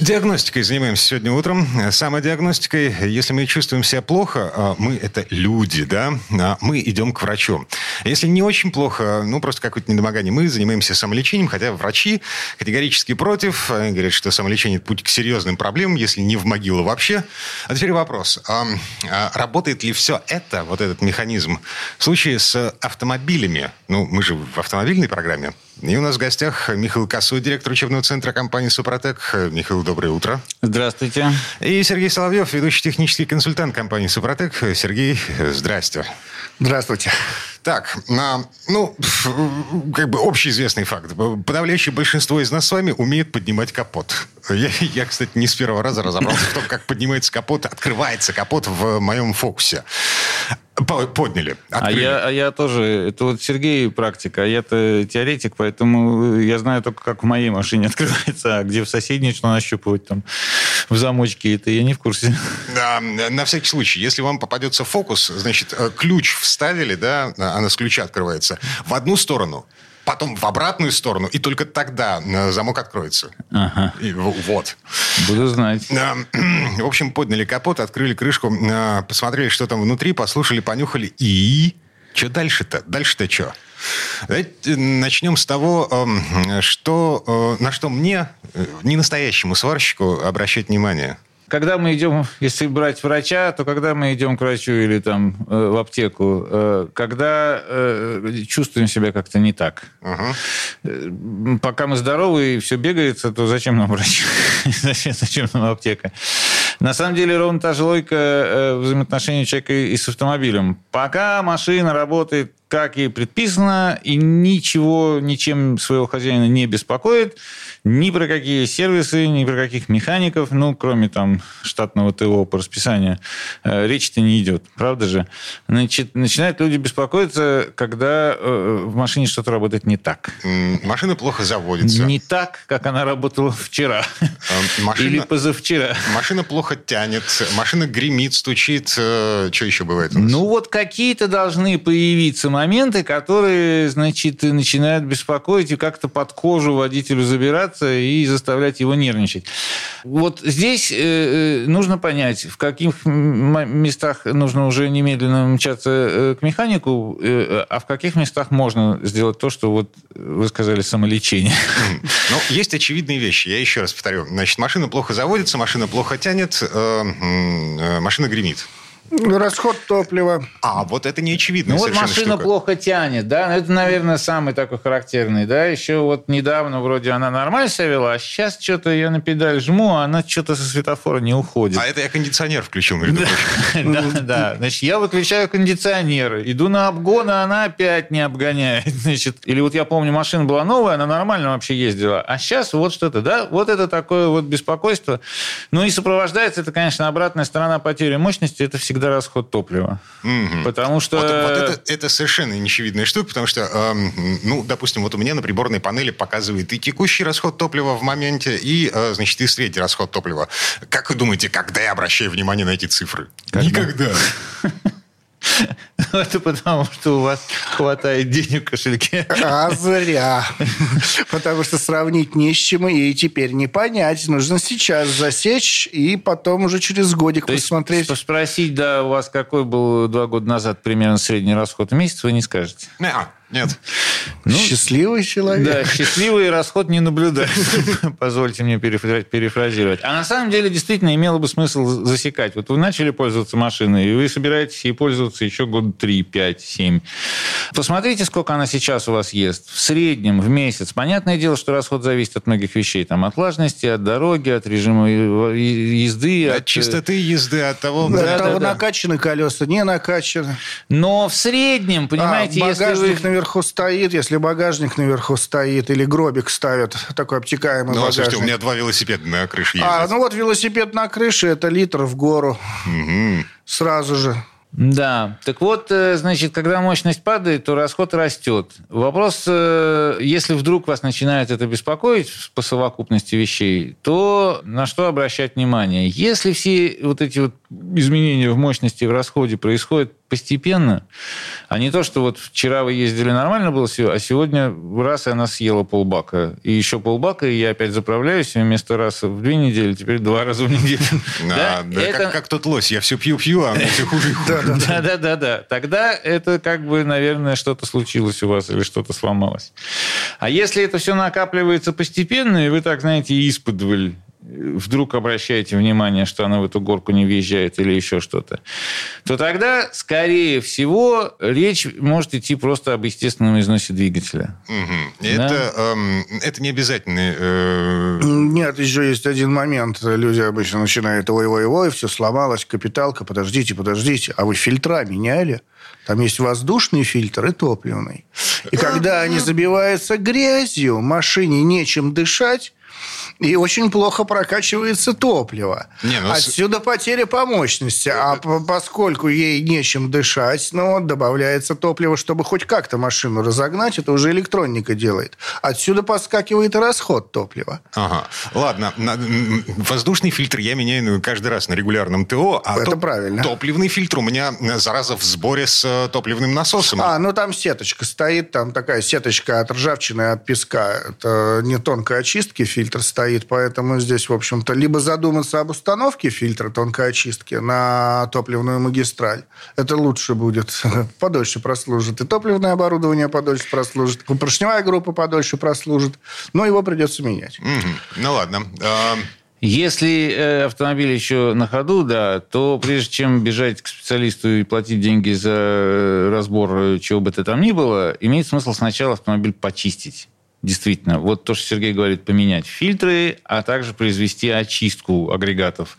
Диагностикой занимаемся сегодня утром. Самодиагностикой. Если мы чувствуем себя плохо, а, мы это люди, да, а, мы идем к врачу. Если не очень плохо, ну, просто какое-то недомогание, мы занимаемся самолечением, хотя врачи категорически против. Они говорят, что самолечение – путь к серьезным проблемам, если не в могилу вообще. А теперь вопрос. А, работает ли все это, вот этот механизм, в случае с автомобилями? Ну, мы же в автомобильной программе. И у нас в гостях Михаил Косой, директор учебного центра компании «Супротек». Михаил, доброе утро. Здравствуйте. И Сергей Соловьев, ведущий технический консультант компании «Супротек». Сергей, здрасте. Здравствуйте. Так, ну, как бы общеизвестный факт. Подавляющее большинство из нас с вами умеет поднимать капот. Я, я, кстати, не с первого раза разобрался в том, как поднимается капот, открывается капот в моем фокусе. Подняли. А я, а я тоже... Это вот Сергей практика, а я-то теоретик, поэтому я знаю только, как в моей машине открывается, а где в соседней что нащупывать там в замочке, это я не в курсе. Да, на всякий случай, если вам попадется фокус, значит, э, ключ вставили, да, она с ключа открывается, в одну сторону – потом в обратную сторону, и только тогда э, замок откроется. Ага. И, вот. Буду знать. В общем, подняли капот, открыли крышку, э, посмотрели, что там внутри, послушали, понюхали, и... Что дальше-то? Дальше-то что? Давайте начнем с того, эм, что, э, на что мне, не настоящему сварщику, обращать внимание когда мы идем, если брать врача, то когда мы идем к врачу или там э, в аптеку, э, когда э, чувствуем себя как-то не так. Угу. Пока мы здоровы и все бегается, то зачем нам врач? зачем, зачем нам аптека? На самом деле ровно та же логика взаимоотношений человека и с автомобилем. Пока машина работает как ей предписано, и ничего, ничем своего хозяина не беспокоит, ни про какие сервисы, ни про каких механиков, ну, кроме там штатного ТО по расписанию, э, речи-то не идет, правда же? Значит, начинают люди беспокоиться, когда э, в машине что-то работает не так. Машина плохо заводится. Не так, как она работала вчера. Э, машина, Или позавчера. Машина плохо тянет, машина гремит, стучит. Что еще бывает у нас? Ну, вот какие-то должны появиться моменты, которые, значит, начинают беспокоить и как-то под кожу водителю забираться и заставлять его нервничать. Вот здесь э, э нужно понять, в каких местах нужно уже немедленно мчаться э, к механику, а в каких местах можно сделать то, что вот вы сказали, самолечение. Ну, есть очевидные вещи. Я еще раз повторю. Значит, машина плохо заводится, машина плохо тянет, машина гремит. Расход топлива. А, вот это не очевидно. Ну, вот машина штука. плохо тянет, да? Это, наверное, самый такой характерный, да? Еще вот недавно вроде она нормально себя вела, а сейчас что-то я на педаль жму, а она что-то со светофора не уходит. А это я кондиционер включил, между прочим. Да, да. Значит, я выключаю кондиционер, иду на обгон, а она опять не обгоняет. Значит, или вот я помню, машина была новая, она нормально вообще ездила, а сейчас вот что-то, да? Вот это такое вот беспокойство. Ну и сопровождается это, конечно, обратная сторона потери мощности, это всегда всегда расход топлива. Угу. Потому что... Вот, вот это, это совершенно нечевидная штука, потому что, э, ну, допустим, вот у меня на приборной панели показывает и текущий расход топлива в моменте, и, э, значит, и средний расход топлива. Как вы думаете, когда я обращаю внимание на эти цифры? Когда? Никогда. Это потому, что у вас хватает денег в кошельке. А зря. Потому что сравнить не с чем и теперь не понять. Нужно сейчас засечь и потом уже через годик То посмотреть. Есть, спросить, да, у вас какой был два года назад примерно средний расход в месяц, вы не скажете. Нет. Ну, счастливый человек. Да, счастливый расход не наблюдать. Позвольте мне перефразировать. А на самом деле действительно имело бы смысл засекать. Вот вы начали пользоваться машиной, и вы собираетесь ей пользоваться еще год 3, 5, 7. Посмотрите, сколько она сейчас у вас ест. В среднем, в месяц. Понятное дело, что расход зависит от многих вещей. Там, от влажности, от дороги, от режима езды. От, от... чистоты езды, от того... Да, от того, да, накачаны колеса, не накачаны. Но в среднем, понимаете, а, если вы наверху стоит, если багажник наверху стоит, или гробик ставят, такой обтекаемый ну, багажник. слушайте, у меня два велосипеда на крыше ездят. А, ну вот велосипед на крыше, это литр в гору. Угу. Сразу же. Да, так вот, э, значит, когда мощность падает, то расход растет. Вопрос, э, если вдруг вас начинает это беспокоить по совокупности вещей, то на что обращать внимание? Если все вот эти вот изменения в мощности в расходе происходят постепенно, а не то, что вот вчера вы ездили нормально было, а сегодня раз и она съела полбака, и еще полбака, и я опять заправляюсь, и вместо раз в две недели, теперь два раза в неделю. Да, как тот лось, я все пью-пью, а все хуже и хуже. Да-да-да. Тогда это как бы, наверное, что-то случилось у вас или что-то сломалось. А если это все накапливается постепенно, и вы так, знаете, исподволь вдруг обращаете внимание, что она в эту горку не въезжает или еще что-то, то тогда, скорее всего, речь может идти просто об естественном износе двигателя. Угу. Да? Это, эм, это не обязательно... Э... Нет, еще есть один момент. Люди обычно начинают ой-ой-ой, все сломалось, капиталка, подождите, подождите. А вы фильтра меняли? Там есть воздушный фильтр и топливный. И когда они забиваются грязью, машине нечем дышать, и очень плохо прокачивается топливо. Не, ну... Отсюда потеря по мощности. А поскольку ей нечем дышать, ну, добавляется топливо, чтобы хоть как-то машину разогнать, это уже электроника делает. Отсюда подскакивает и расход топлива. Ага. Ладно. Воздушный фильтр я меняю ну, каждый раз на регулярном ТО. А это топ- правильно. Топливный фильтр у меня, зараза, в сборе с э, топливным насосом. А, ну там сеточка стоит, там такая сеточка от ржавчины, от песка. Это не тонкой очистки фильтр стоит поэтому здесь, в общем-то, либо задуматься об установке фильтра тонкой очистки на топливную магистраль. Это лучше будет, подольше прослужит. И топливное оборудование подольше прослужит, и поршневая группа подольше прослужит, но его придется менять. Ну ладно. А, если э, автомобиль еще на ходу, да, то прежде чем бежать к специалисту и платить деньги за э, разбор чего бы то там ни было, имеет смысл сначала автомобиль почистить. Действительно, вот то, что Сергей говорит, поменять фильтры, а также произвести очистку агрегатов.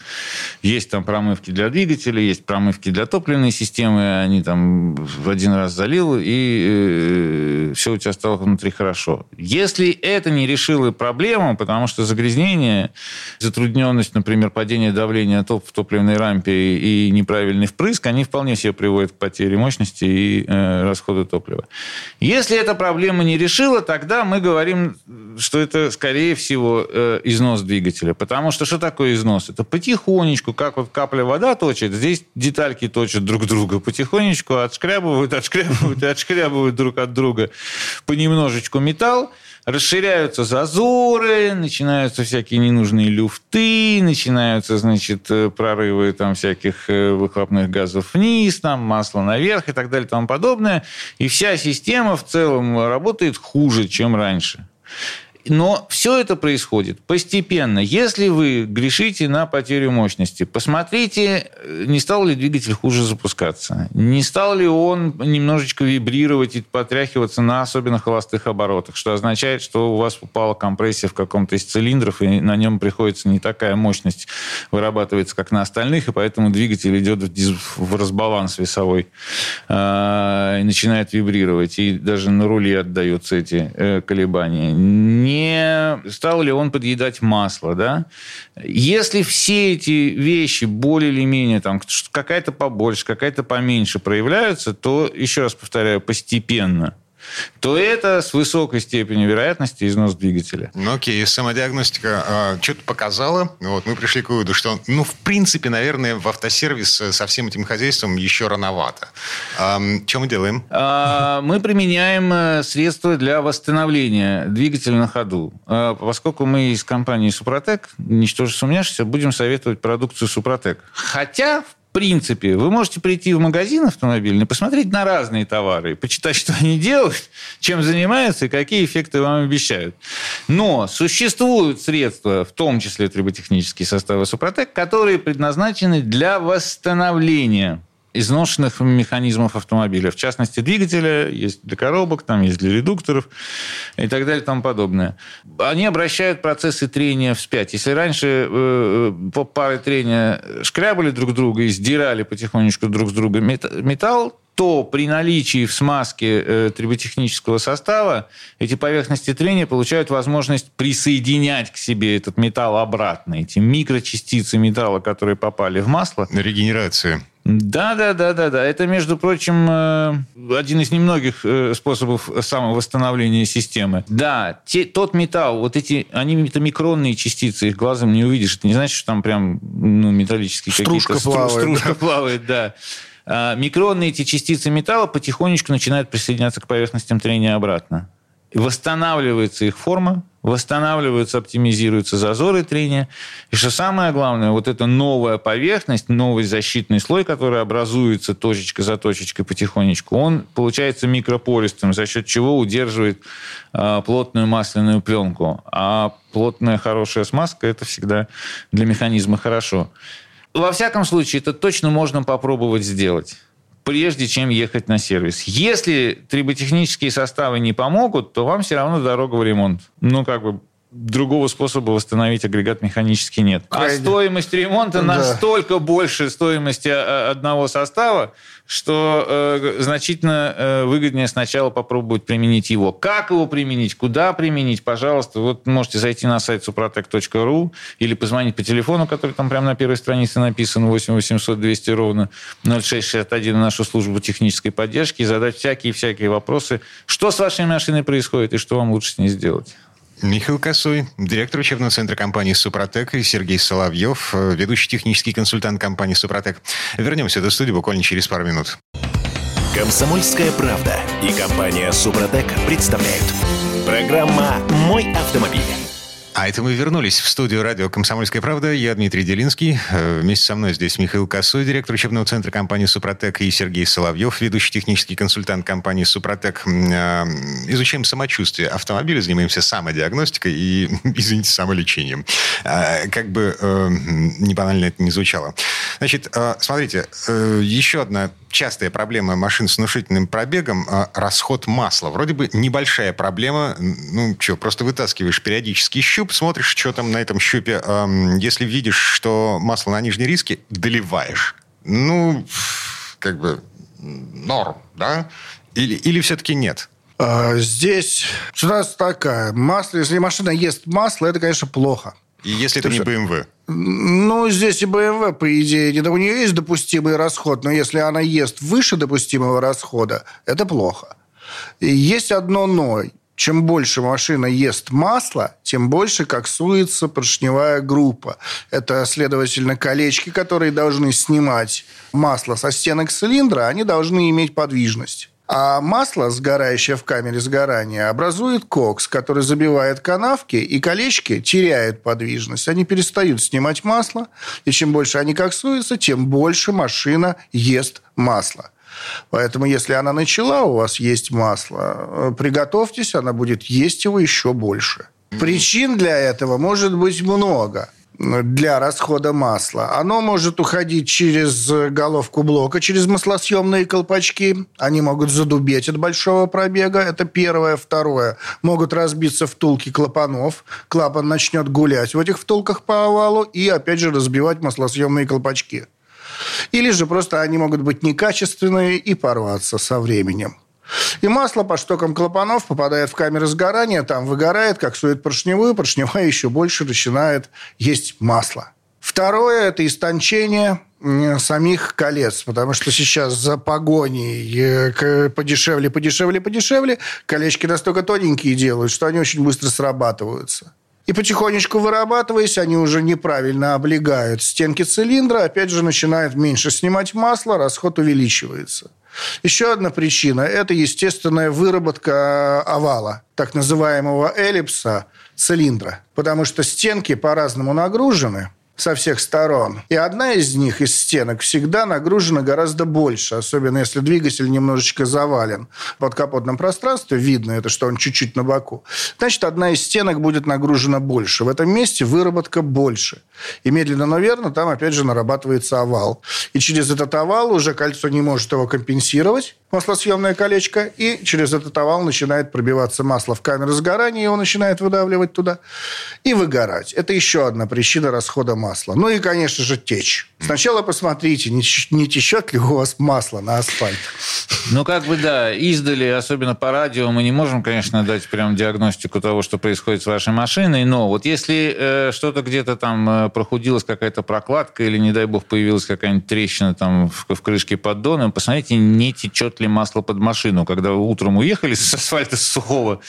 Есть там промывки для двигателя, есть промывки для топливной системы, они там в один раз залил, и э, все у тебя стало внутри хорошо. Если это не решило проблему, потому что загрязнение, затрудненность, например, падение давления топ в топливной рампе и неправильный впрыск, они вполне себе приводят к потере мощности и э, расходу топлива. Если эта проблема не решила, тогда мы говорим, что это, скорее всего, э, износ двигателя. Потому что что такое износ? Это потихонечку, как вот капля вода точит, здесь детальки точат друг друга. Потихонечку отшкрябывают, отшкрябывают и отшкрябывают друг от друга понемножечку металл расширяются зазоры, начинаются всякие ненужные люфты, начинаются, значит, э, прорывы там всяких э, выхлопных газов вниз, там масло наверх и так далее и тому подобное. И вся система в целом работает хуже, чем раньше. Но все это происходит постепенно. Если вы грешите на потерю мощности, посмотрите, не стал ли двигатель хуже запускаться, не стал ли он немножечко вибрировать и потряхиваться на особенно холостых оборотах, что означает, что у вас упала компрессия в каком-то из цилиндров, и на нем приходится не такая мощность вырабатывается, как на остальных, и поэтому двигатель идет в разбаланс весовой а, и начинает вибрировать, и даже на руле отдаются эти э, колебания не стал ли он подъедать масло, да? Если все эти вещи более или менее, там, какая-то побольше, какая-то поменьше проявляются, то, еще раз повторяю, постепенно – то это с высокой степенью вероятности износ двигателя. Ну окей, самодиагностика э, что-то показала. Вот, мы пришли к выводу, что, ну, в принципе, наверное, в автосервис со всем этим хозяйством еще рановато. Э, что мы делаем? А, мы применяем э, средства для восстановления двигателя на ходу. А, поскольку мы из компании Супротек, ничтоже сумняшься, будем советовать продукцию Супротек. Хотя, в принципе, вы можете прийти в магазин автомобильный, посмотреть на разные товары, почитать, что они делают, чем занимаются и какие эффекты вам обещают. Но существуют средства, в том числе триботехнические составы Супротек, которые предназначены для восстановления изношенных механизмов автомобиля. В частности, двигателя, есть для коробок, там есть для редукторов и так далее и тому подобное. Они обращают процессы трения вспять. Если раньше э, по пары трения шкрябали друг друга и сдирали потихонечку друг с друга металл, то при наличии в смазке э, триботехнического состава эти поверхности трения получают возможность присоединять к себе этот металл обратно. Эти микрочастицы металла, которые попали в масло. Регенерация. Да, да, да, да, да. Это, между прочим, э, один из немногих э, способов самовосстановления системы. Да, те, тот металл, вот эти, они это микронные частицы, их глазом не увидишь. Это не значит, что там прям ну, металлические стружка какие-то... Плавает, стружка да. плавает, да. А, микронные эти частицы металла потихонечку начинают присоединяться к поверхностям трения обратно. Восстанавливается их форма, восстанавливаются, оптимизируются зазоры трения. И что самое главное, вот эта новая поверхность, новый защитный слой, который образуется точечка за точечкой потихонечку, он получается микропористым, за счет чего удерживает э, плотную масляную пленку. А плотная хорошая смазка – это всегда для механизма хорошо. Во всяком случае, это точно можно попробовать сделать прежде чем ехать на сервис. Если триботехнические составы не помогут, то вам все равно дорога в ремонт. Ну, как бы другого способа восстановить агрегат механически нет. Крайне. А стоимость ремонта Да. настолько больше стоимости э, одного состава, что э, значительно э, выгоднее сначала попробовать применить его. Как его применить, куда применить, пожалуйста, вот можете зайти на сайт suprotec.ru или позвонить по телефону, который там прямо на первой странице написан, 8 800 200 ровно 0661 на нашу службу технической поддержки и задать всякие-всякие вопросы, что с вашей машиной происходит и что вам лучше с ней сделать. Михаил Косой, директор учебного центра компании «Супротек», и Сергей Соловьев, э, ведущий технический консультант компании «Супротек». Вернемся до студии буквально через пару минут. Комсомольская правда и компания Супротек представляют. Программа «Мой автомобиль». А это мы вернулись в студию радио «Комсомольская правда». Я Дмитрий Делинский. Э, Вместе со мной здесь Михаил Косой, директор учебного центра компании «Супротек», и Сергей Соловьев, ведущий технический консультант компании «Супротек». Э, Изучаем самочувствие автомобиля, занимаемся самодиагностикой и, извините, самолечением. Э, Как бы не банально это не звучало. Значит, смотрите, еще одна частая проблема машин с внушительным пробегом э, – расход масла. Вроде бы небольшая проблема. Ну, что, просто вытаскиваешь периодически щуп, смотришь, что там на этом щупе. Если видишь, что масло на нижней риске, доливаешь. Ну, как бы норм, да? Или, или все-таки нет? А, Здесь ситуация такая. Масло, если машина ест масло, это, конечно, плохо. И если это не BMW? Ну, здесь и BMW, по идее, не- у нее есть допустимый расход, но если она ест выше допустимого расхода, это плохо. И есть одно но. Чем больше машина ест масла, тем больше коксуется поршневая группа. Это, следовательно, колечки, которые должны снимать масло со стенок цилиндра, они должны иметь подвижность. А масло, сгорающее в камере сгорания, образует кокс, который забивает канавки, и колечки теряют подвижность. Они перестают снимать масло, и чем больше они коксуются, тем больше машина ест масло. Поэтому, если она начала у вас есть масло, э, приготовьтесь, она будет есть его еще больше. Причин для этого может быть много для расхода масла. Оно может уходить через головку блока, через маслосъемные колпачки. Они могут задубеть от большого пробега. Это первое. Второе. Могут разбиться втулки клапанов. Клапан начнет гулять в этих втулках по овалу и, опять же, разбивать маслосъемные колпачки. Или же просто они могут быть некачественные и порваться со временем. И масло по штокам клапанов попадает в камеры сгорания, там выгорает, как сует поршневую, поршневая еще больше начинает есть масло. Второе – это истончение самих колец, потому что сейчас за погоней э, подешевле, подешевле, подешевле колечки настолько тоненькие делают, что они очень быстро срабатываются. И потихонечку вырабатываясь, они уже неправильно облегают стенки цилиндра, опять же начинают меньше снимать масло, расход увеличивается. Еще одна причина – это естественная выработка овала, так называемого эллипса цилиндра. Потому что стенки по-разному нагружены со всех сторон. И одна из них, из стенок, всегда нагружена гораздо больше, особенно если двигатель немножечко завален. В подкапотном пространстве видно это, что он чуть-чуть на боку. Значит, одна из стенок будет нагружена больше. В этом месте выработка больше. И медленно, но верно там, опять же, нарабатывается овал. И через этот овал уже кольцо не может его компенсировать, маслосъемное колечко, и через этот овал начинает пробиваться масло в камеру сгорания, его начинает выдавливать туда, и выгорать. Это еще одна причина расхода масла. Ну и, конечно же, течь. Сначала посмотрите, не, не течет ли у вас масло на асфальт. Ну, как бы, да, издали, особенно по радио, мы не можем, конечно, дать прям диагностику того, что происходит с вашей машиной, но вот если э, что-то где-то там э, прохудилась какая-то прокладка или, не дай бог, появилась какая-нибудь трещина там в, в крышке поддона, посмотрите, не течет ли масло под машину. Когда вы утром уехали с асфальта с сухого,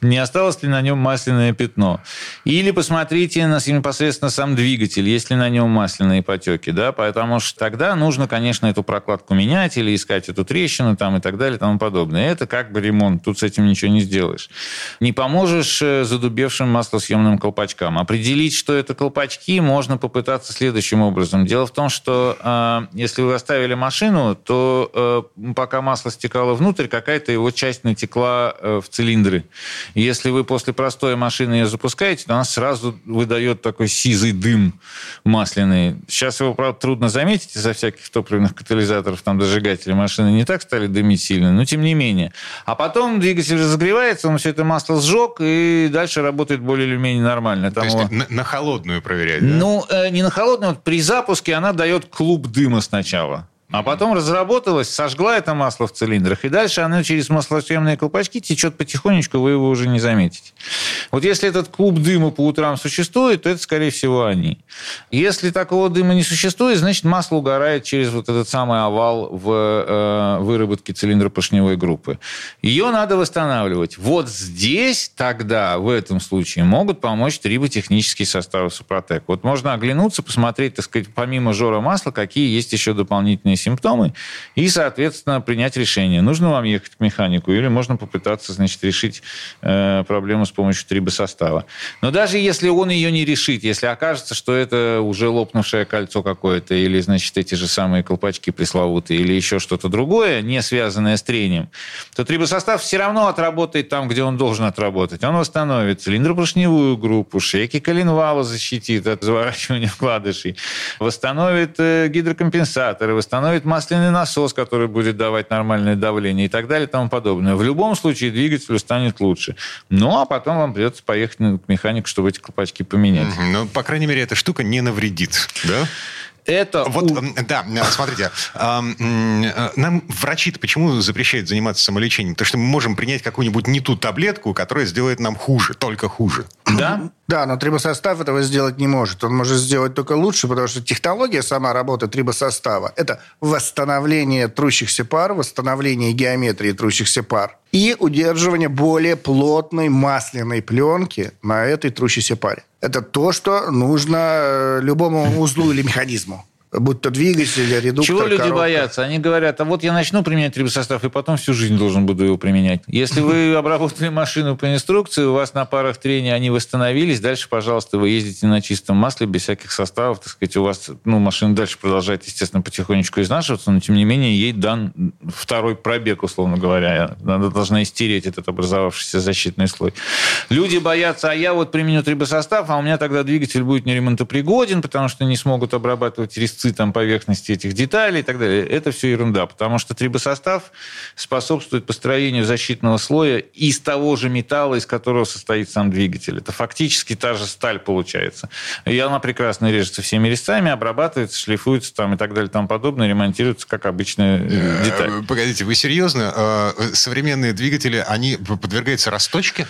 не осталось ли на нем масляное пятно. Или посмотрите на, непосредственно сам двигатель, есть ли на нем масляные потеки, да, потому что тогда нужно, конечно, эту прокладку менять или искать эту трещину там и так далее и тому подобное. Это как бы ремонт, тут с этим ничего не сделаешь. Не поможешь э, задубевшим маслосъемным колпачкам. Определить, что это колпачки, можно попытаться следующим образом. Дело в том, что э, если вы оставили машину, то э, пока масло стекало внутрь, какая-то его часть натекла э, в цилиндры. Если вы после простой машины ее запускаете, то она сразу выдает такой сизый дым масляный. Сейчас его, правда, трудно заметить из-за всяких топливных катализаторов, там, зажигателей машины не так стали дымить сильно, но тем не менее. А потом двигатель разогревается, он все это масло сжег, и дальше работает более или менее нормально. Там То есть его... на, на холодную проверять, да? Ну, э, не на холодную, вот при запуске она дает клуб дыма сначала. А потом разработалась, сожгла это масло в цилиндрах, и дальше оно через маслосъемные колпачки течет потихонечку, вы его уже не заметите. Вот если этот клуб дыма по утрам существует, то это, скорее всего, они. Если такого дыма не существует, значит, масло угорает через вот этот самый овал в э, выработке цилиндропоршневой группы. Ее надо восстанавливать. Вот здесь тогда, в этом случае, могут помочь триботехнические составы Супротек. Вот можно оглянуться, посмотреть, так сказать, помимо жора масла, какие есть еще дополнительные симптомы и, соответственно, принять решение, нужно вам ехать к механику или можно попытаться, значит, решить э, проблему с помощью трибосостава. Но даже если он ее не решит, если окажется, что это уже лопнувшее кольцо какое-то или, значит, эти же самые колпачки пресловутые или еще что-то другое, не связанное с трением, то трибосостав все равно отработает там, где он должен отработать. Он восстановит цилиндропоршневую группу, шейки коленвала защитит от заворачивания вкладышей, восстановит э, гидрокомпенсаторы, восстановит установит масляный насос, который будет давать нормальное давление и так далее и тому подобное. В любом случае двигателю станет лучше. Ну, а потом вам придется поехать к механику, чтобы эти колпачки поменять. Ну, по крайней мере, эта штука не навредит, да? это... Вот, да, смотрите, э, нам врачи-то почему запрещают заниматься самолечением? Потому что мы можем принять какую-нибудь не ту таблетку, которая сделает нам хуже, только хуже. Да? Да, но трибосостав этого сделать не может. Он может сделать только лучше, потому что технология сама работы трибосостава – это восстановление трущихся пар, восстановление геометрии трущихся пар и удерживание более плотной масляной пленки на этой трущейся паре. Это то, что нужно э, любому узлу или механизму будь то двигатель, редуктор, Чего люди коробка. боятся? Они говорят, а вот я начну применять трибосостав, и потом всю жизнь должен буду его применять. Если вы обработали машину по инструкции, у вас на парах трения они восстановились, дальше, пожалуйста, вы ездите на чистом масле, без всяких составов, так сказать, у вас, ну, машина дальше продолжает, естественно, потихонечку изнашиваться, но, тем не менее, ей дан второй пробег, условно говоря. Она должна истереть этот образовавшийся защитный слой. Люди боятся, а я вот применю трибосостав, а у меня тогда двигатель будет неремонтопригоден, потому что не смогут обрабатывать резцы резцы там, поверхности этих деталей и так далее, это все ерунда, потому что трибосостав способствует построению защитного слоя из того же металла, из которого состоит сам двигатель. Это фактически та же сталь получается. И она прекрасно режется всеми резцами, обрабатывается, шлифуется там, и так далее и тому подобное, ремонтируется как обычная э, деталь. Э, погодите, вы серьезно? А, современные двигатели, они подвергаются расточке?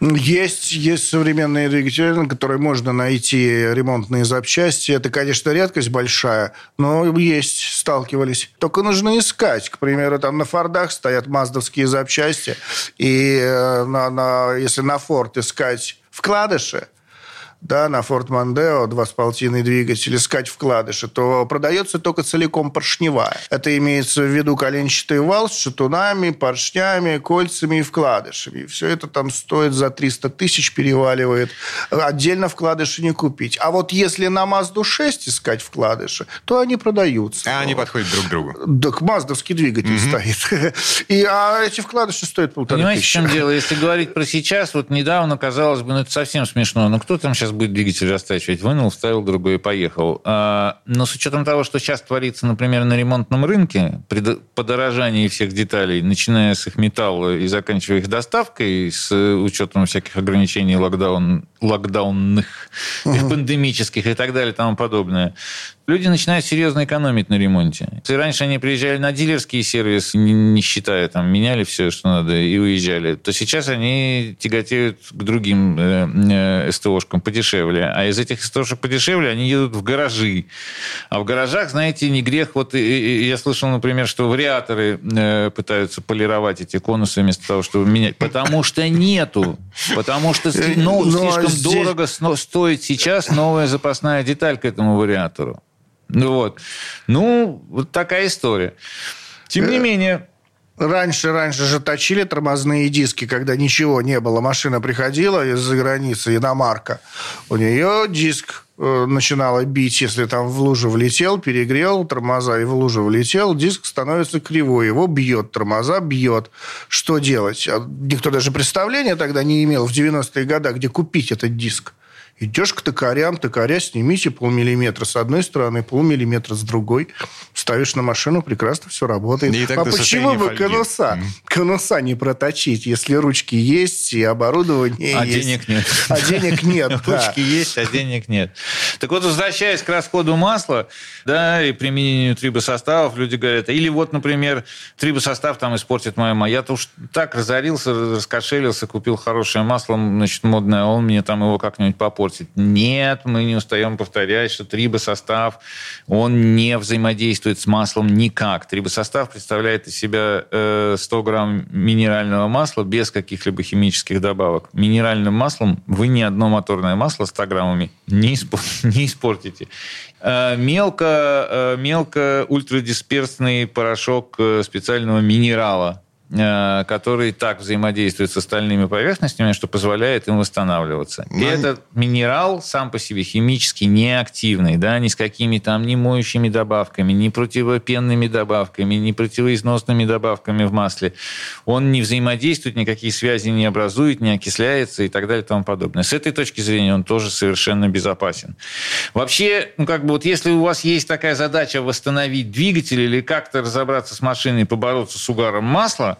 Есть, есть современные двигатели, на которые можно найти ремонтные запчасти. Это, конечно, редкость большая, но есть, сталкивались. Только нужно искать. К примеру, там на Фордах стоят маздовские запчасти, и э, на, на, если на Форд искать вкладыши, да, на Ford Mondeo 2,5 двигатель, искать вкладыши, то продается только целиком поршневая. Это имеется в виду коленчатый вал с шатунами, поршнями, кольцами и вкладышами. все это там стоит за 300 тысяч, переваливает. Отдельно вкладыши не купить. А вот если на Mazda 6 искать вкладыши, то они продаются. А они подходят друг к другу. Так маздовский двигатель угу. стоит. И, а эти вкладыши стоят полторы Понимаете, тысячи. в чем дело? Если говорить про сейчас, вот недавно казалось бы, ну это совсем смешно, но кто там сейчас будет двигатель растачивать. Вынул, вставил другой и поехал. А, но с учетом того, что сейчас творится, например, на ремонтном рынке, при подорожании всех деталей, начиная с их металла и заканчивая их доставкой, с учетом всяких ограничений локдаун, локдаунных, пандемических и так далее и тому подобное, люди начинают серьезно экономить на ремонте. Если раньше они приезжали на дилерские сервисы, не считая, там, меняли все, что надо, и уезжали, то сейчас они тяготеют к другим э, э, СТОшкам подешевле. А из этих СТОшек подешевле они едут в гаражи. А в гаражах, знаете, не грех. Вот и, и, я слышал, например, что вариаторы э, пытаются полировать эти конусы вместо того, чтобы менять. Потому что нету. Потому что ну, слишком здесь... дорого стоит сейчас новая запасная деталь к этому вариатору. Ну вот. Ну, вот такая история. Тем не э, менее, Раньше, раньше же точили тормозные диски, когда ничего не было. Машина приходила из-за границы, иномарка. У нее диск э, начинала бить, если там в лужу влетел, перегрел тормоза и в лужу влетел, диск становится кривой, его бьет, тормоза бьет. Что делать? А никто даже представления тогда не имел в 90-е годы, где купить этот диск. Идешь к токарям, токаря снимите полмиллиметра с одной стороны, полмиллиметра с другой. Ставишь на машину, прекрасно все работает. И а почему бы конуса, конуса не проточить, если ручки есть и оборудование а есть? А денег нет. А денег нет, Ручки есть, а денег нет. Так вот, возвращаясь к расходу масла, да, и применению трибосоставов, люди говорят, или вот, например, трибосостав там испортит мою масло. Я-то уж так разорился, раскошелился, купил хорошее масло, значит, модное, а он мне там его как-нибудь попортит портит. Нет, мы не устаем повторять, что трибосостав, он не взаимодействует с маслом никак. Трибосостав представляет из себя 100 э, грамм минерального масла без каких-либо химических добавок. Минеральным маслом вы ни одно моторное масло 100 граммами не, не испортите. Э, мелко, э, мелко ультрадисперсный порошок специального минерала который так взаимодействует с остальными поверхностями, что позволяет им восстанавливаться. Но... И этот минерал сам по себе химически неактивный, да, ни с какими там ни моющими добавками, ни противопенными добавками, ни противоизносными добавками в масле. Он не взаимодействует, никакие связи не образует, не окисляется и так далее и тому подобное. С этой точки зрения он тоже совершенно безопасен. Вообще, ну как бы вот если у вас есть такая задача восстановить двигатель или как-то разобраться с машиной и побороться с угаром масла,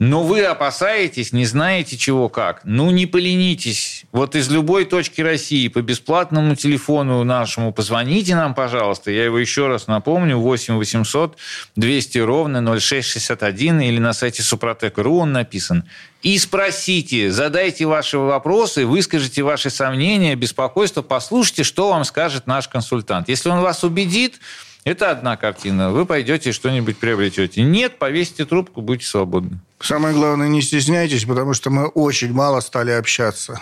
но вы опасаетесь, не знаете чего как. Ну, не поленитесь. Вот из любой точки России по бесплатному телефону нашему позвоните нам, пожалуйста. Я его еще раз напомню. 8 800 200 ровно 0661 или на сайте Супротек.ру он написан. И спросите, задайте ваши вопросы, выскажите ваши сомнения, беспокойство, послушайте, что вам скажет наш консультант. Если он вас убедит, это одна картина. Вы пойдете что-нибудь приобретете. Нет, повесите трубку, будьте свободны. Самое главное, не стесняйтесь, потому что мы очень мало стали общаться.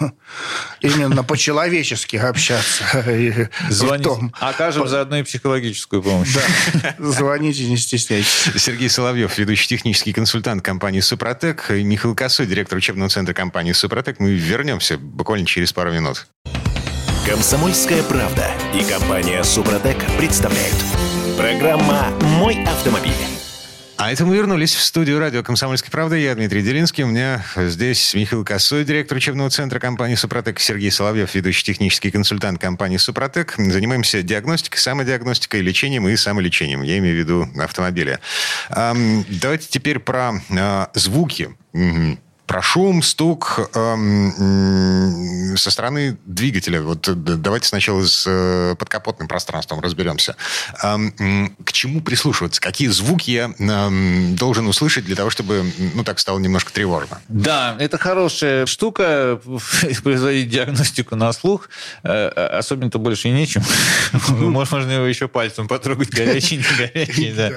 Именно по-человечески общаться. Звоните. Окажем заодно и психологическую помощь. Да. Звоните, не стесняйтесь. Сергей Соловьев, ведущий технический консультант компании «Супротек», Михаил Косой, директор учебного центра компании «Супротек». Мы вернемся буквально через пару минут. Комсомольская правда и компания «Супротек» представляют. Программа «Мой автомобиль». А это мы вернулись в студию радио «Комсомольская правда». Я Дмитрий Делинский. У меня здесь Михаил Косой, директор учебного центра компании «Супротек», Сергей Соловьев, ведущий технический консультант компании «Супротек». Занимаемся диагностикой, самодиагностикой, лечением и самолечением. Я имею в виду автомобиля. Давайте теперь про а, звуки про шум, стук эм, со стороны двигателя. Вот давайте сначала с э, подкапотным пространством разберемся. Эм, к чему прислушиваться? Какие звуки я эм, должен услышать для того, чтобы, ну, так стало немножко тревожно? Да, это хорошая штука, производить диагностику на слух. Э, особенно-то больше и нечем. Можно его еще пальцем потрогать, горячий, не горячий, да.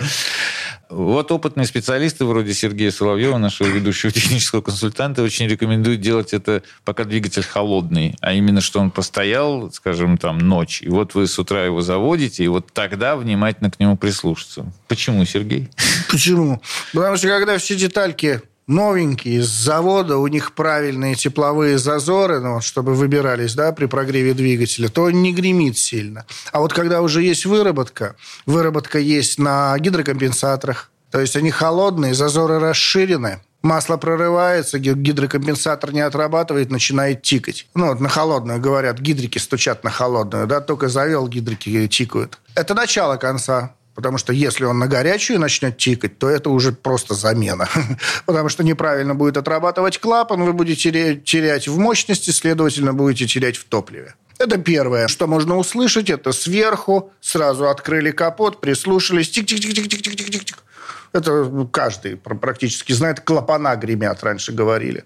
Вот опытные специалисты вроде Сергея Соловьева, нашего ведущего технического консультанта, очень рекомендуют делать это, пока двигатель холодный, а именно, что он постоял, скажем, там, ночь, и вот вы с утра его заводите, и вот тогда внимательно к нему прислушаться. Почему, Сергей? Почему? Потому что когда все детальки новенькие из завода, у них правильные тепловые зазоры, ну, чтобы выбирались да, при прогреве двигателя, то он не гремит сильно. А вот когда уже есть выработка, выработка есть на гидрокомпенсаторах, то есть они холодные, зазоры расширены, масло прорывается, гидрокомпенсатор не отрабатывает, начинает тикать. Ну, вот на холодную говорят, гидрики стучат на холодную, да, только завел, гидрики тикают. Это начало конца. Потому что если он на горячую начнет тикать, то это уже просто замена. Потому что неправильно будет отрабатывать клапан, вы будете терять в мощности, следовательно, будете терять в топливе. Это первое, что можно услышать, это сверху, сразу открыли капот, прислушались, тик-тик-тик-тик-тик-тик-тик. Это каждый практически знает, клапана гремят, раньше говорили.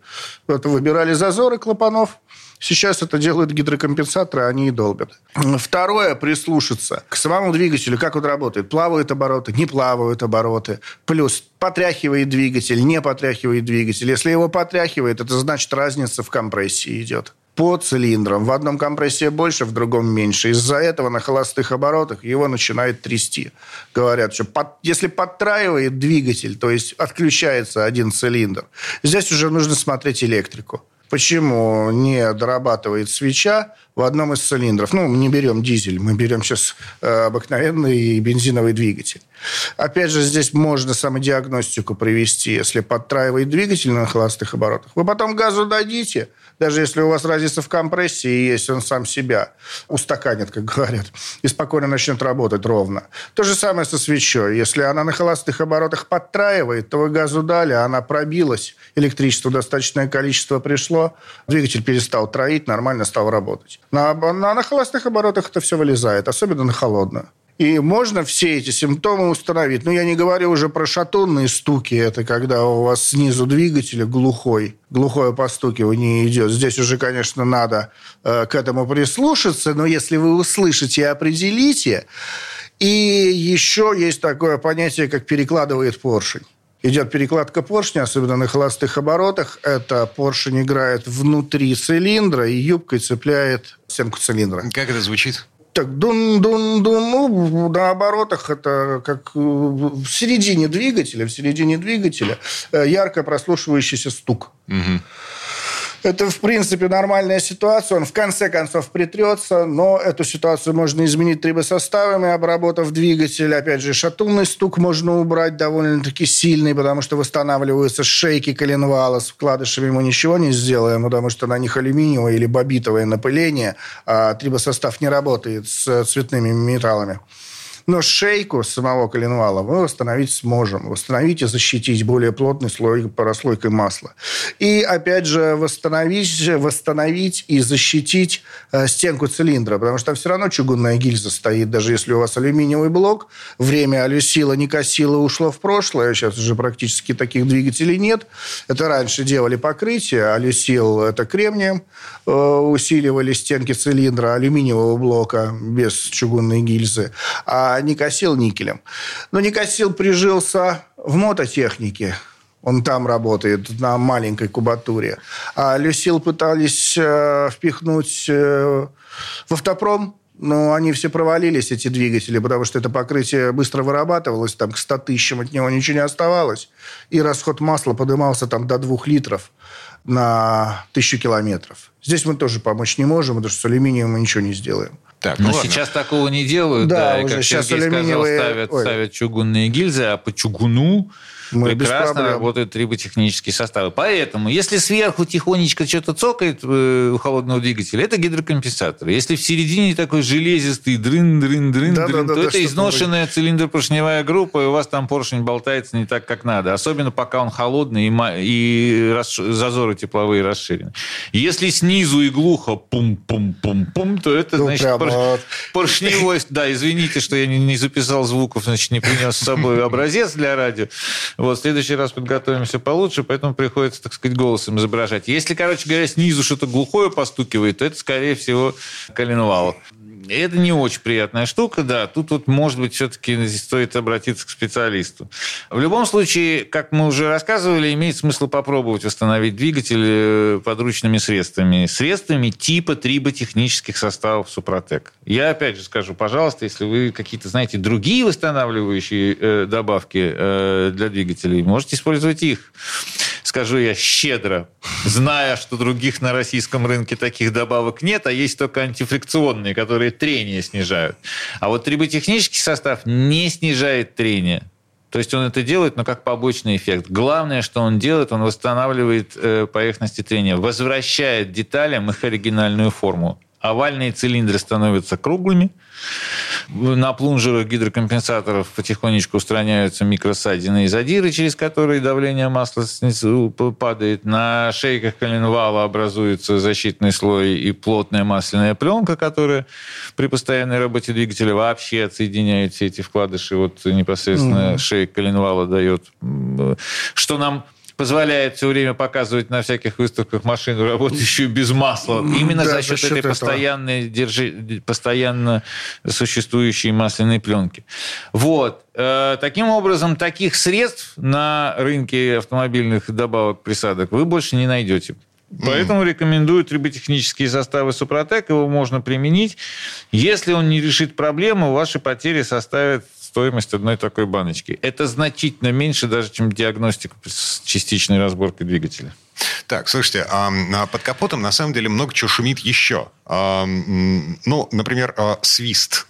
Вот выбирали зазоры клапанов, Сейчас это делают гидрокомпенсаторы, они и долбят. Второе, прислушаться к самому двигателю, как он работает. Плавают обороты, не плавают обороты. Плюс потряхивает двигатель, не потряхивает двигатель. Если его потряхивает, это значит разница в компрессии идет по цилиндрам. В одном компрессии больше, в другом меньше. Из-за этого на холостых оборотах его начинает трясти. Говорят, что под, если подтраивает двигатель, то есть отключается один цилиндр, здесь уже нужно смотреть электрику. Почему не дорабатывает свеча в одном из цилиндров? Ну, мы не берем дизель, мы берем сейчас э, обыкновенный бензиновый двигатель. Опять же, здесь можно самодиагностику провести, если подтраивает двигатель на холостых оборотах. Вы потом газу дадите – даже если у вас разница в компрессии есть, он сам себя устаканит, как говорят, и спокойно начнет работать ровно. То же самое со свечой. Если она на холостых оборотах подтраивает, то вы газу дали, а она пробилась, электричество достаточное количество пришло, двигатель перестал троить, нормально стал работать. На, на, на холостых оборотах это все вылезает, особенно на холодную. И можно все эти симптомы установить. Но я не говорю уже про шатунные стуки. Это когда у вас снизу двигателя глухой, глухое постукивание идет. Здесь уже, конечно, надо э, к этому прислушаться. Но если вы услышите определите. И еще есть такое понятие, как перекладывает поршень идет перекладка поршня, особенно на холостых оборотах. Это поршень играет внутри цилиндра и юбкой цепляет стенку цилиндра. Как это звучит? Так, дун-дун-дун, ну, на оборотах это как э, в середине двигателя, в середине двигателя э, ярко прослушивающийся стук. Угу. Это, в принципе, нормальная ситуация. Он в конце концов притрется, но эту ситуацию можно изменить трибосоставами, обработав двигатель. Опять же, шатунный стук можно убрать довольно-таки сильный, потому что восстанавливаются шейки коленвала. С вкладышами мы ничего не сделаем, потому что на них алюминиевое или бобитовое напыление, а трибосостав не работает с цветными металлами. Но шейку самого коленвала мы восстановить сможем. Восстановить и защитить более плотный слой прослойкой масла. И, опять же, восстановить, восстановить и защитить э, стенку цилиндра, потому что там все равно чугунная гильза стоит, даже если у вас алюминиевый блок. Время алюсила, не косила ушло в прошлое. Сейчас уже практически таких двигателей нет. Это раньше делали покрытие. Алюсил – это кремнием. Э, усиливали стенки цилиндра алюминиевого блока без чугунной гильзы. А а не косил никелем. Но не косил прижился в мототехнике. Он там работает на маленькой кубатуре. А Люсил пытались э, впихнуть э, в автопром, но они все провалились, эти двигатели, потому что это покрытие быстро вырабатывалось, там к 100 тысячам от него ничего не оставалось. И расход масла поднимался там до 2 литров на тысячу километров. Здесь мы тоже помочь не можем, потому что с алюминием мы ничего не сделаем. Так, ну, Но ладно. сейчас такого не делают. Да, да уже и, как сейчас Сергей алюминиевые... сказал, ставят, ставят чугунные гильзы, а по чугуну мы прекрасно работают триботехнические составы. Поэтому, если сверху тихонечко что-то цокает э, у холодного двигателя, это гидрокомпенсатор. Если в середине такой железистый дрын, дрын, дрын, да, дрын, да, то да, это изношенная цилиндропоршневая группа, и у вас там поршень болтается не так, как надо. Особенно пока он холодный и, и расш... зазоры тепловые расширены. Если снизу и глухо пум-пум-пум-пум, то это, ну, значит, пор... вот. поршневой... Да, извините, что я не, не записал звуков, значит, не принес с собой образец для радио. Вот, в следующий раз подготовимся получше, поэтому приходится, так сказать, голосом изображать. Если, короче говоря, снизу что-то глухое постукивает, то это, скорее всего, коленвал. Это не очень приятная штука, да. Тут вот, может быть, все-таки стоит обратиться к специалисту. В любом случае, как мы уже рассказывали, имеет смысл попробовать восстановить двигатель э, подручными средствами. Средствами типа триботехнических составов Супротек. Я опять же скажу, пожалуйста, если вы какие-то знаете другие восстанавливающие э, добавки э, для двигателей, можете использовать их скажу я щедро, зная, что других на российском рынке таких добавок нет, а есть только антифрикционные, которые трение снижают. А вот триботехнический состав не снижает трение. То есть он это делает, но как побочный эффект. Главное, что он делает, он восстанавливает э, поверхности трения, возвращает деталям их оригинальную форму овальные цилиндры становятся круглыми, на плунжерах гидрокомпенсаторов потихонечку устраняются микросадины и задиры, через которые давление масла падает. На шейках коленвала образуется защитный слой и плотная масляная пленка, которая при постоянной работе двигателя вообще отсоединяет все эти вкладыши. Вот непосредственно mm-hmm. шейк коленвала дает. Что нам позволяет все время показывать на всяких выставках машину, работающую без масла. Именно да, за счет, этой этого. постоянной, держи, постоянно существующей масляной пленки. Вот. Э, таким образом, таких средств на рынке автомобильных добавок присадок вы больше не найдете. Поэтому mm. рекомендую триботехнические составы Супротек. Его можно применить. Если он не решит проблему, ваши потери составят стоимость одной такой баночки. Это значительно меньше даже, чем диагностика с частичной разборкой двигателя. Так, слушайте, а, а под капотом на самом деле много чего шумит еще. А, ну, например, свист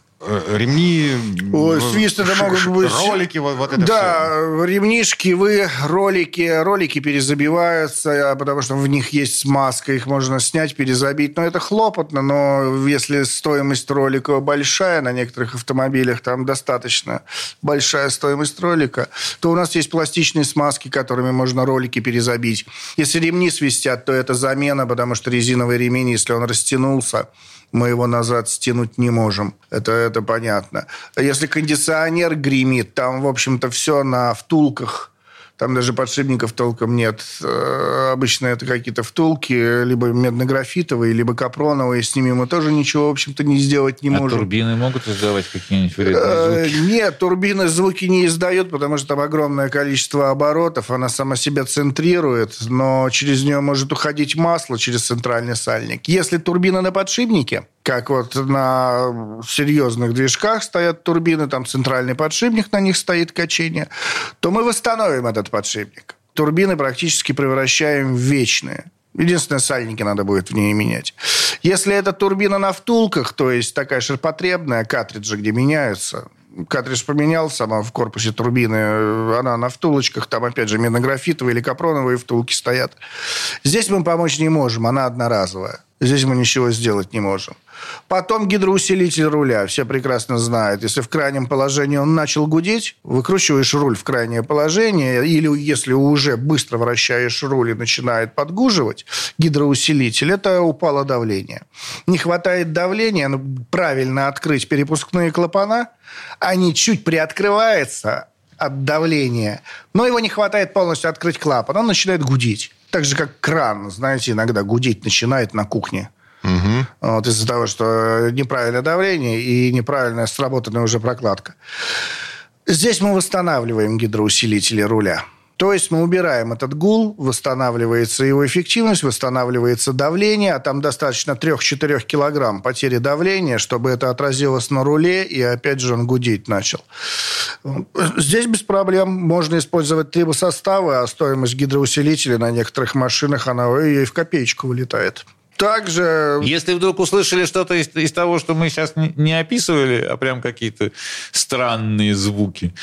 ремни... Ой, свист это могут быть... Ролики, вот, вот это Да, все. ремнишки, вы, ролики, ролики перезабиваются, а потому что в них есть смазка, их можно снять, перезабить. Но это хлопотно, но если стоимость ролика большая, на некоторых автомобилях там достаточно большая стоимость ролика, то у нас есть пластичные смазки, которыми можно ролики перезабить. Если ремни свистят, то это замена, потому что резиновый ремень, если он растянулся, мы его назад стянуть не можем. Это, это понятно. Если кондиционер гремит, там, в общем-то, все на втулках – там даже подшипников толком нет. Э, обычно это какие-то втулки, либо медно-графитовые, либо капроновые. С ними мы тоже ничего, в общем-то, не сделать не а можем. турбины могут издавать какие-нибудь вредные э, звуки? Нет, турбины звуки не издают, потому что там огромное количество оборотов. Она сама себя центрирует, но через нее может уходить масло через центральный сальник. Если турбина на подшипнике, как вот на серьезных движках стоят турбины, там центральный подшипник, на них стоит качение, то мы восстановим этот подшипник. Турбины практически превращаем в вечные. Единственное, сальники надо будет в ней менять. Если это турбина на втулках, то есть такая ширпотребная, картриджи, где меняются, картридж поменял сама в корпусе турбины, она на втулочках, там опять же меднографитовые или капроновые втулки стоят. Здесь мы помочь не можем, она одноразовая. Здесь мы ничего сделать не можем. Потом гидроусилитель руля. Все прекрасно знают. Если в крайнем положении он начал гудеть, выкручиваешь руль в крайнее положение, или если уже быстро вращаешь руль и начинает подгуживать, гидроусилитель, это упало давление. Не хватает давления, ну, правильно открыть перепускные клапана, они чуть приоткрываются от давления, но его не хватает полностью открыть клапан, он начинает гудеть. Так же, как кран, знаете, иногда гудеть начинает на кухне. Угу. Вот из-за того, что неправильное давление и неправильная сработанная уже прокладка. Здесь мы восстанавливаем гидроусилители руля. То есть мы убираем этот гул, восстанавливается его эффективность, восстанавливается давление, а там достаточно 3-4 килограмм потери давления, чтобы это отразилось на руле, и опять же он гудеть начал. Здесь без проблем можно использовать трибосоставы, а стоимость гидроусилителя на некоторых машинах, она и в копеечку вылетает. Также... Если вдруг услышали что-то из, из того, что мы сейчас не, не описывали, а прям какие-то странные звуки,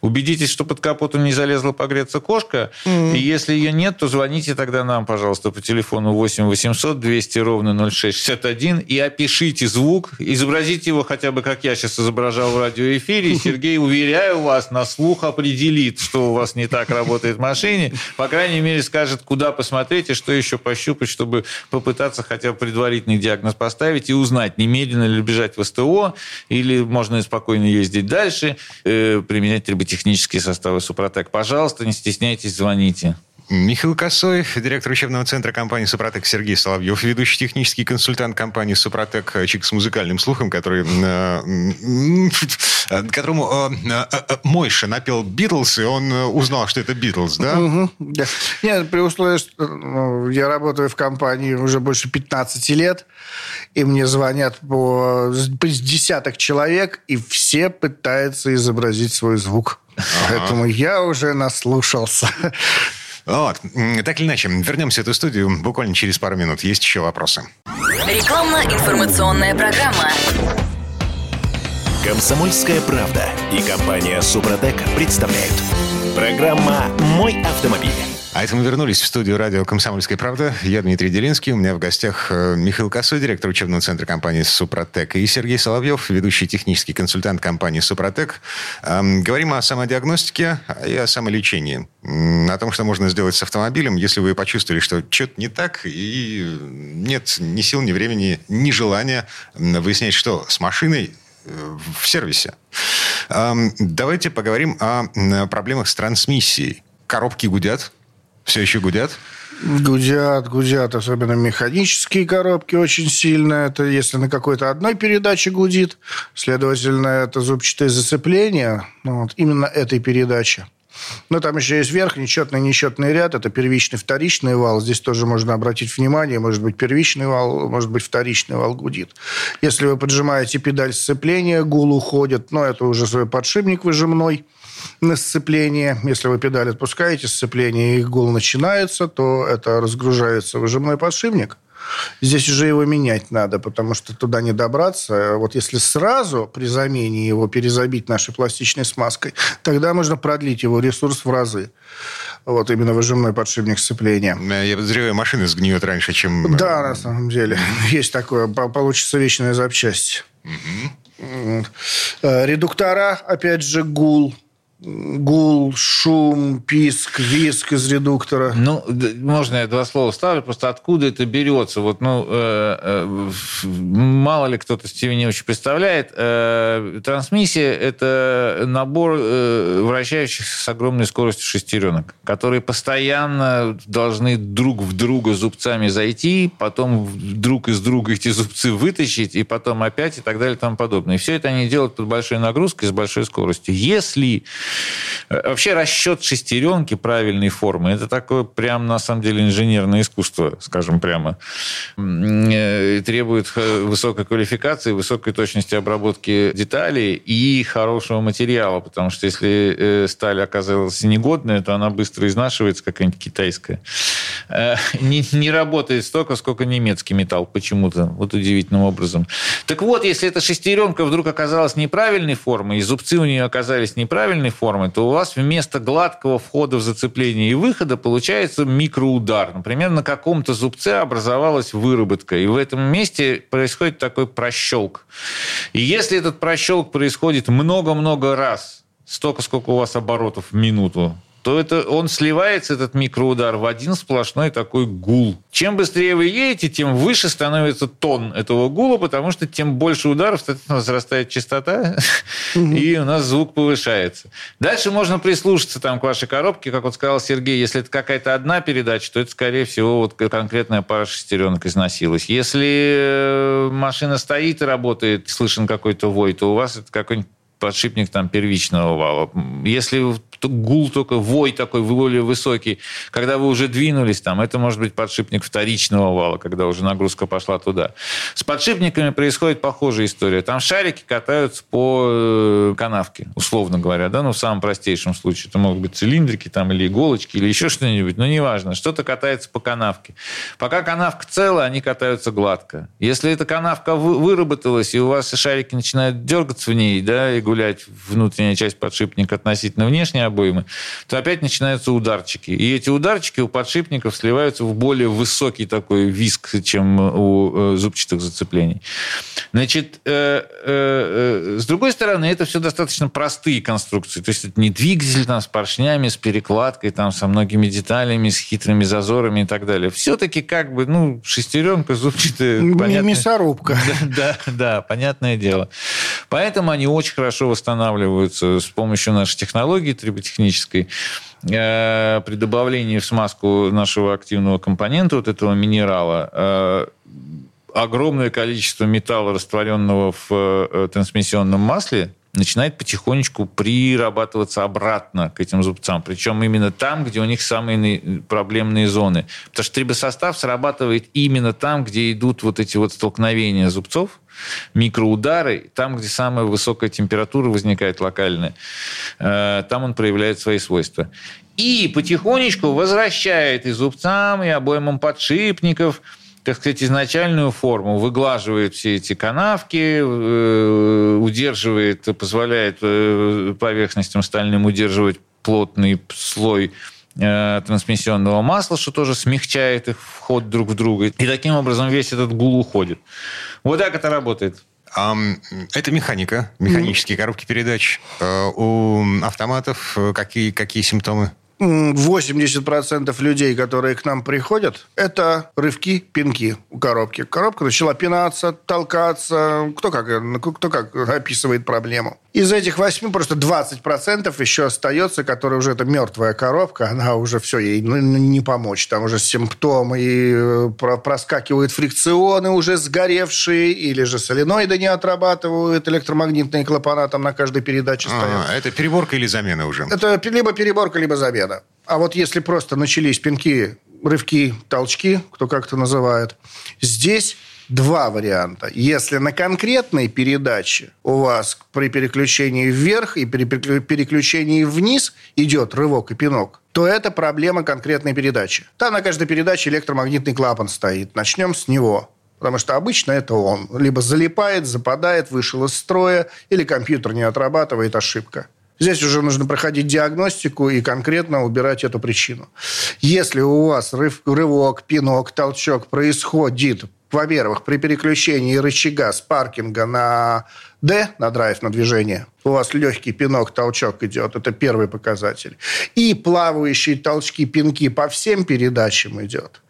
убедитесь, что под капотом не залезла погреться кошка. Mm-hmm. И если ее нет, то звоните тогда нам, пожалуйста, по телефону 8 800 200 ровно 0661 и опишите звук, изобразите его хотя бы, как я сейчас изображал в радиоэфире. Сергей, уверяю вас, на слух определит, что у вас не так работает в машине. По крайней мере, скажет, куда посмотреть и что еще пощупать, чтобы попытаться попытаться хотя бы предварительный диагноз поставить и узнать, немедленно ли бежать в СТО, или можно спокойно ездить дальше, э, применять триботехнические составы Супротек. Пожалуйста, не стесняйтесь, звоните. Михаил Косой, директор учебного центра компании «Супротек» Сергей Соловьев, ведущий технический консультант компании «Супротек» Чик с музыкальным слухом, который, э, которому э, э, Мойша напел «Битлз», и он узнал, что это «Битлз», да? Угу, да. Нет, при условии, что ну, я работаю в компании уже больше 15 лет, и мне звонят по десяток человек, и все пытаются изобразить свой звук. Поэтому я уже наслушался. Вот. Так или иначе, вернемся в эту студию буквально через пару минут. Есть еще вопросы. Рекламно-информационная программа. Комсомольская правда и компания Супротек представляют. Программа «Мой автомобиль». А это мы вернулись в студию радио «Комсомольская правда». Я Дмитрий Делинский. У меня в гостях э, Михаил Косой, директор учебного центра компании «Супротек», и Сергей Соловьев, ведущий технический консультант компании «Супротек». Эм, говорим о самодиагностике и о самолечении. О том, что можно сделать с автомобилем, если вы почувствовали, что что-то не так, и нет ни сил, ни времени, ни желания выяснять, что с машиной э, в сервисе. Эм, давайте поговорим о проблемах с трансмиссией. Коробки гудят, все еще гудят? Гудят, гудят, особенно механические коробки очень сильно. Это если на какой-то одной передаче гудит, следовательно, это зубчатое зацепление ну, вот, именно этой передачи. Но там еще есть верхний, четный, нечетный ряд. Это первичный, вторичный вал. Здесь тоже можно обратить внимание. Может быть, первичный вал, может быть, вторичный вал гудит. Если вы поджимаете педаль сцепления, гул уходит. Но это уже свой подшипник выжимной на сцепление. Если вы педаль отпускаете сцепление и гул начинается, то это разгружается выжимной подшипник. Здесь уже его менять надо, потому что туда не добраться. Вот если сразу при замене его перезабить нашей пластичной смазкой, тогда можно продлить его ресурс в разы. Вот именно выжимной подшипник сцепления. Я подозреваю, машина сгниет раньше, чем... Да, на самом деле. Есть такое. Получится вечная запчасть. Угу. Редуктора, опять же, гул гул, шум, писк, виск из редуктора? Ну, можно я два слова ставлю, просто откуда это берется? Вот, ну, э, э, мало ли кто-то себе не очень представляет. Э, трансмиссия – это набор вращающихся с огромной скоростью шестеренок, которые постоянно должны друг в друга зубцами зайти, потом друг из друга эти зубцы вытащить, и потом опять, и так далее, и тому подобное. И все это они делают под большой нагрузкой, с большой скоростью. Если вообще расчет шестеренки правильной формы – это такое прям, на самом деле, инженерное искусство, скажем прямо. Э, требует э, высокой квалификации, высокой точности обработки деталей и хорошего материала, потому что если сталь оказалась негодная, то она быстро изнашивается, какая-нибудь китайская. Не, не работает столько, сколько немецкий металл почему-то, вот удивительным образом. Так вот, если эта шестеренка вдруг оказалась неправильной формы, и зубцы у нее оказались неправильной формы, то у вас вместо гладкого входа в зацепление и выхода получается микроудар. Например, на каком-то зубце образовалась выработка, и в этом месте происходит такой прощелк. И если этот прощелк происходит много-много раз, столько, сколько у вас оборотов в минуту, то это он сливается, этот микроудар, в один сплошной такой гул. Чем быстрее вы едете, тем выше становится тон этого гула, потому что тем больше ударов, соответственно, возрастает частота, и у нас звук повышается. Дальше можно прислушаться там к вашей коробке, как вот сказал Сергей, если это какая-то одна передача, то это, скорее всего, вот конкретная пара шестеренок износилась. Если э, машина стоит и работает, слышен какой-то вой, то у вас это какой-нибудь подшипник там первичного вала. Если гул только, вой такой более высокий, когда вы уже двинулись там, это может быть подшипник вторичного вала, когда уже нагрузка пошла туда. С подшипниками происходит похожая история. Там шарики катаются по э, канавке, условно говоря, да, ну, в самом простейшем случае. Это могут быть цилиндрики там или иголочки, или еще что-нибудь, но неважно. Что-то катается по канавке. Пока канавка целая, они катаются гладко. Если эта канавка выработалась, и у вас шарики начинают дергаться в ней, да, и гулять внутренняя часть подшипника относительно внешней обоймы, то опять начинаются ударчики. И эти ударчики у подшипников сливаются в более высокий такой виск, чем у э, зубчатых зацеплений. Значит, э, э, с другой стороны, это все достаточно простые конструкции. То есть это не двигатель там, с поршнями, с перекладкой, там, со многими деталями, с хитрыми зазорами и так далее. Все-таки как бы, ну, шестеренка зубчатая. Мясорубка. Да, да, да, понятное дело. Поэтому они очень хорошо восстанавливаются с помощью нашей технологии триботехнической. Э, при добавлении в смазку нашего активного компонента, вот этого минерала, э, огромное количество металла, растворенного в э, трансмиссионном масле, начинает потихонечку прирабатываться обратно к этим зубцам. Причем именно там, где у них самые проблемные зоны. Потому что трибосостав срабатывает именно там, где идут вот эти вот столкновения зубцов, микроудары, там, где самая высокая температура возникает локальная, э, там он проявляет свои свойства. И потихонечку возвращает и зубцам, и обоймам подшипников – так сказать, изначальную форму, выглаживает все эти канавки, э, удерживает, позволяет э, поверхностям стальным удерживать плотный слой э, трансмиссионного масла, что тоже смягчает их вход друг в друга. И таким образом весь этот гул уходит. Вот так это работает. Это механика, механические коробки передач. У автоматов какие, какие симптомы? 80% людей, которые к нам приходят, это рывки, пинки у коробки. Коробка начала пинаться, толкаться. Кто как, кто как описывает проблему. Из этих 8 просто 20% еще остается, которая уже это мертвая коробка, она уже все, ей ну, ну, не помочь. Там уже симптомы, и э, проскакивают фрикционы уже сгоревшие, или же соленоиды не отрабатывают, электромагнитные клапана там на каждой передаче стоят. А, это переборка или замена уже? Это либо переборка, либо замена. А вот если просто начались пинки, рывки, толчки, кто как это называет, здесь два варианта. Если на конкретной передаче у вас при переключении вверх и при переключении вниз идет рывок и пинок, то это проблема конкретной передачи. Там на каждой передаче электромагнитный клапан стоит. Начнем с него. Потому что обычно это он. Либо залипает, западает, вышел из строя, или компьютер не отрабатывает, ошибка. Здесь уже нужно проходить диагностику и конкретно убирать эту причину. Если у вас рыв, рывок, пинок, толчок происходит во-первых, при переключении рычага с паркинга на D, на драйв, на движение, у вас легкий пинок, толчок идет. Это первый показатель. И плавающие толчки, пинки по всем передачам идет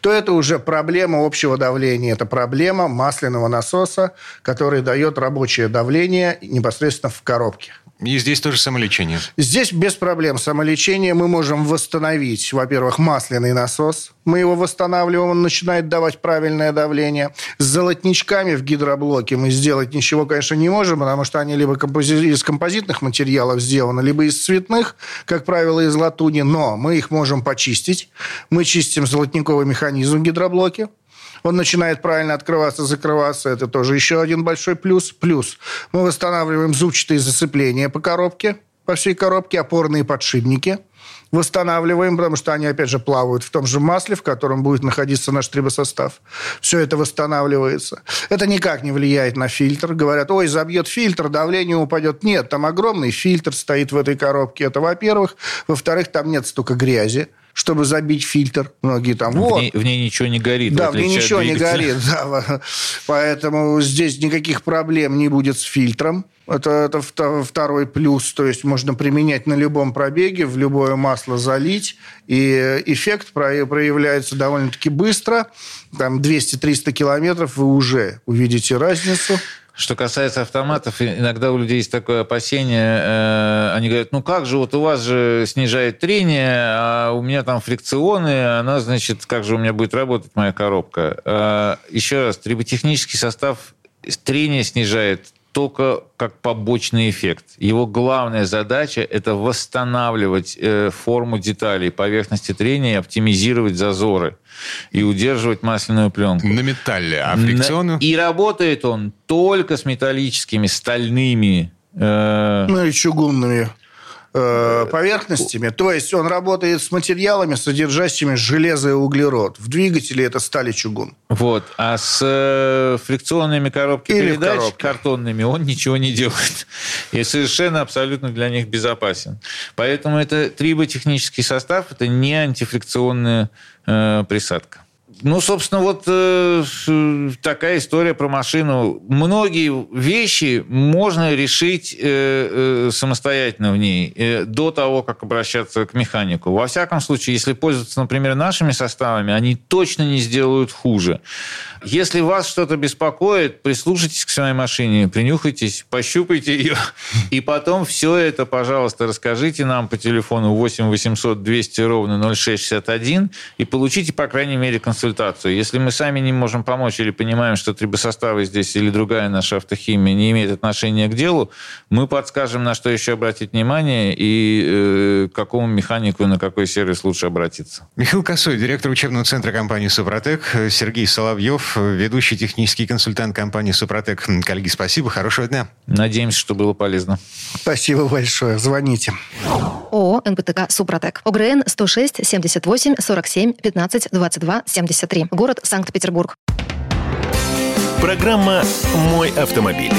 то это уже проблема общего давления. Это проблема масляного насоса, который дает рабочее давление непосредственно в коробке. И здесь тоже самолечение. Здесь без проблем самолечение. Мы можем восстановить, во-первых, масляный насос. Мы его восстанавливаем, он начинает давать правильное давление. С золотничками в гидроблоке мы сделать ничего, конечно, не можем, потому что они либо из композитных материалов сделаны, либо из цветных, как правило, из латуни. Но мы их можем почистить. Мы чистим золотниковый механизм в гидроблоке он начинает правильно открываться, закрываться. Это тоже еще один большой плюс. Плюс мы восстанавливаем зубчатые зацепления по коробке, по всей коробке, опорные подшипники восстанавливаем, потому что они, опять же, плавают в том же масле, в котором будет находиться наш трибосостав. Все это восстанавливается. Это никак не влияет на фильтр. Говорят, ой, забьет фильтр, давление упадет. Нет, там огромный фильтр стоит в этой коробке. Это, во-первых. Во-вторых, там нет столько грязи чтобы забить фильтр. Многие там, в вот. Ней, в ней ничего не горит. Да, в ней ничего не горит. Да. Поэтому здесь никаких проблем не будет с фильтром. Это, это второй плюс. То есть можно применять на любом пробеге, в любое масло залить. И эффект проявляется довольно-таки быстро. Там 200-300 километров вы уже увидите разницу. Что касается автоматов, иногда у людей есть такое опасение. Э, они говорят, ну как же, вот у вас же снижает трение, а у меня там фрикционы, она, значит, как же у меня будет работать моя коробка? Э, еще раз, триботехнический состав трение снижает только как побочный эффект. Его главная задача – это восстанавливать э, форму деталей, поверхности трения, оптимизировать зазоры и удерживать масляную пленку. На металле, а фрикционную? И работает он только с металлическими, стальными э... Ну и чугунными э, поверхностями. То есть он работает с материалами, содержащими железо и углерод. В двигателе это стали чугун. Вот. А с э, фрикционными коробками Или передач, картонными, он ничего не делает. И совершенно абсолютно для них безопасен. Поэтому это триботехнический состав, это не антифрикционная э, присадка. Ну, собственно, вот э, такая история про машину. Многие вещи можно решить э, э, самостоятельно в ней э, до того, как обращаться к механику. Во всяком случае, если пользоваться, например, нашими составами, они точно не сделают хуже. Если вас что-то беспокоит, прислушайтесь к своей машине, принюхайтесь, пощупайте ее, и потом все это, пожалуйста, расскажите нам по телефону 8 800 200 ровно 0661 и получите, по крайней мере, консультацию. Если мы сами не можем помочь или понимаем, что трибосоставы здесь или другая наша автохимия не имеет отношения к делу, мы подскажем, на что еще обратить внимание и э, к какому механику и на какой сервис лучше обратиться. Михаил Косой, директор учебного центра компании «Супротек», Сергей Соловьев, ведущий технический консультант компании «Супротек». Коллеги, спасибо, хорошего дня. Надеемся, что было полезно. Спасибо большое, звоните. ООО «НПТК Супротек». ОГРН 106 78 47 15 22 73. Город Санкт-Петербург. Программа «Мой автомобиль».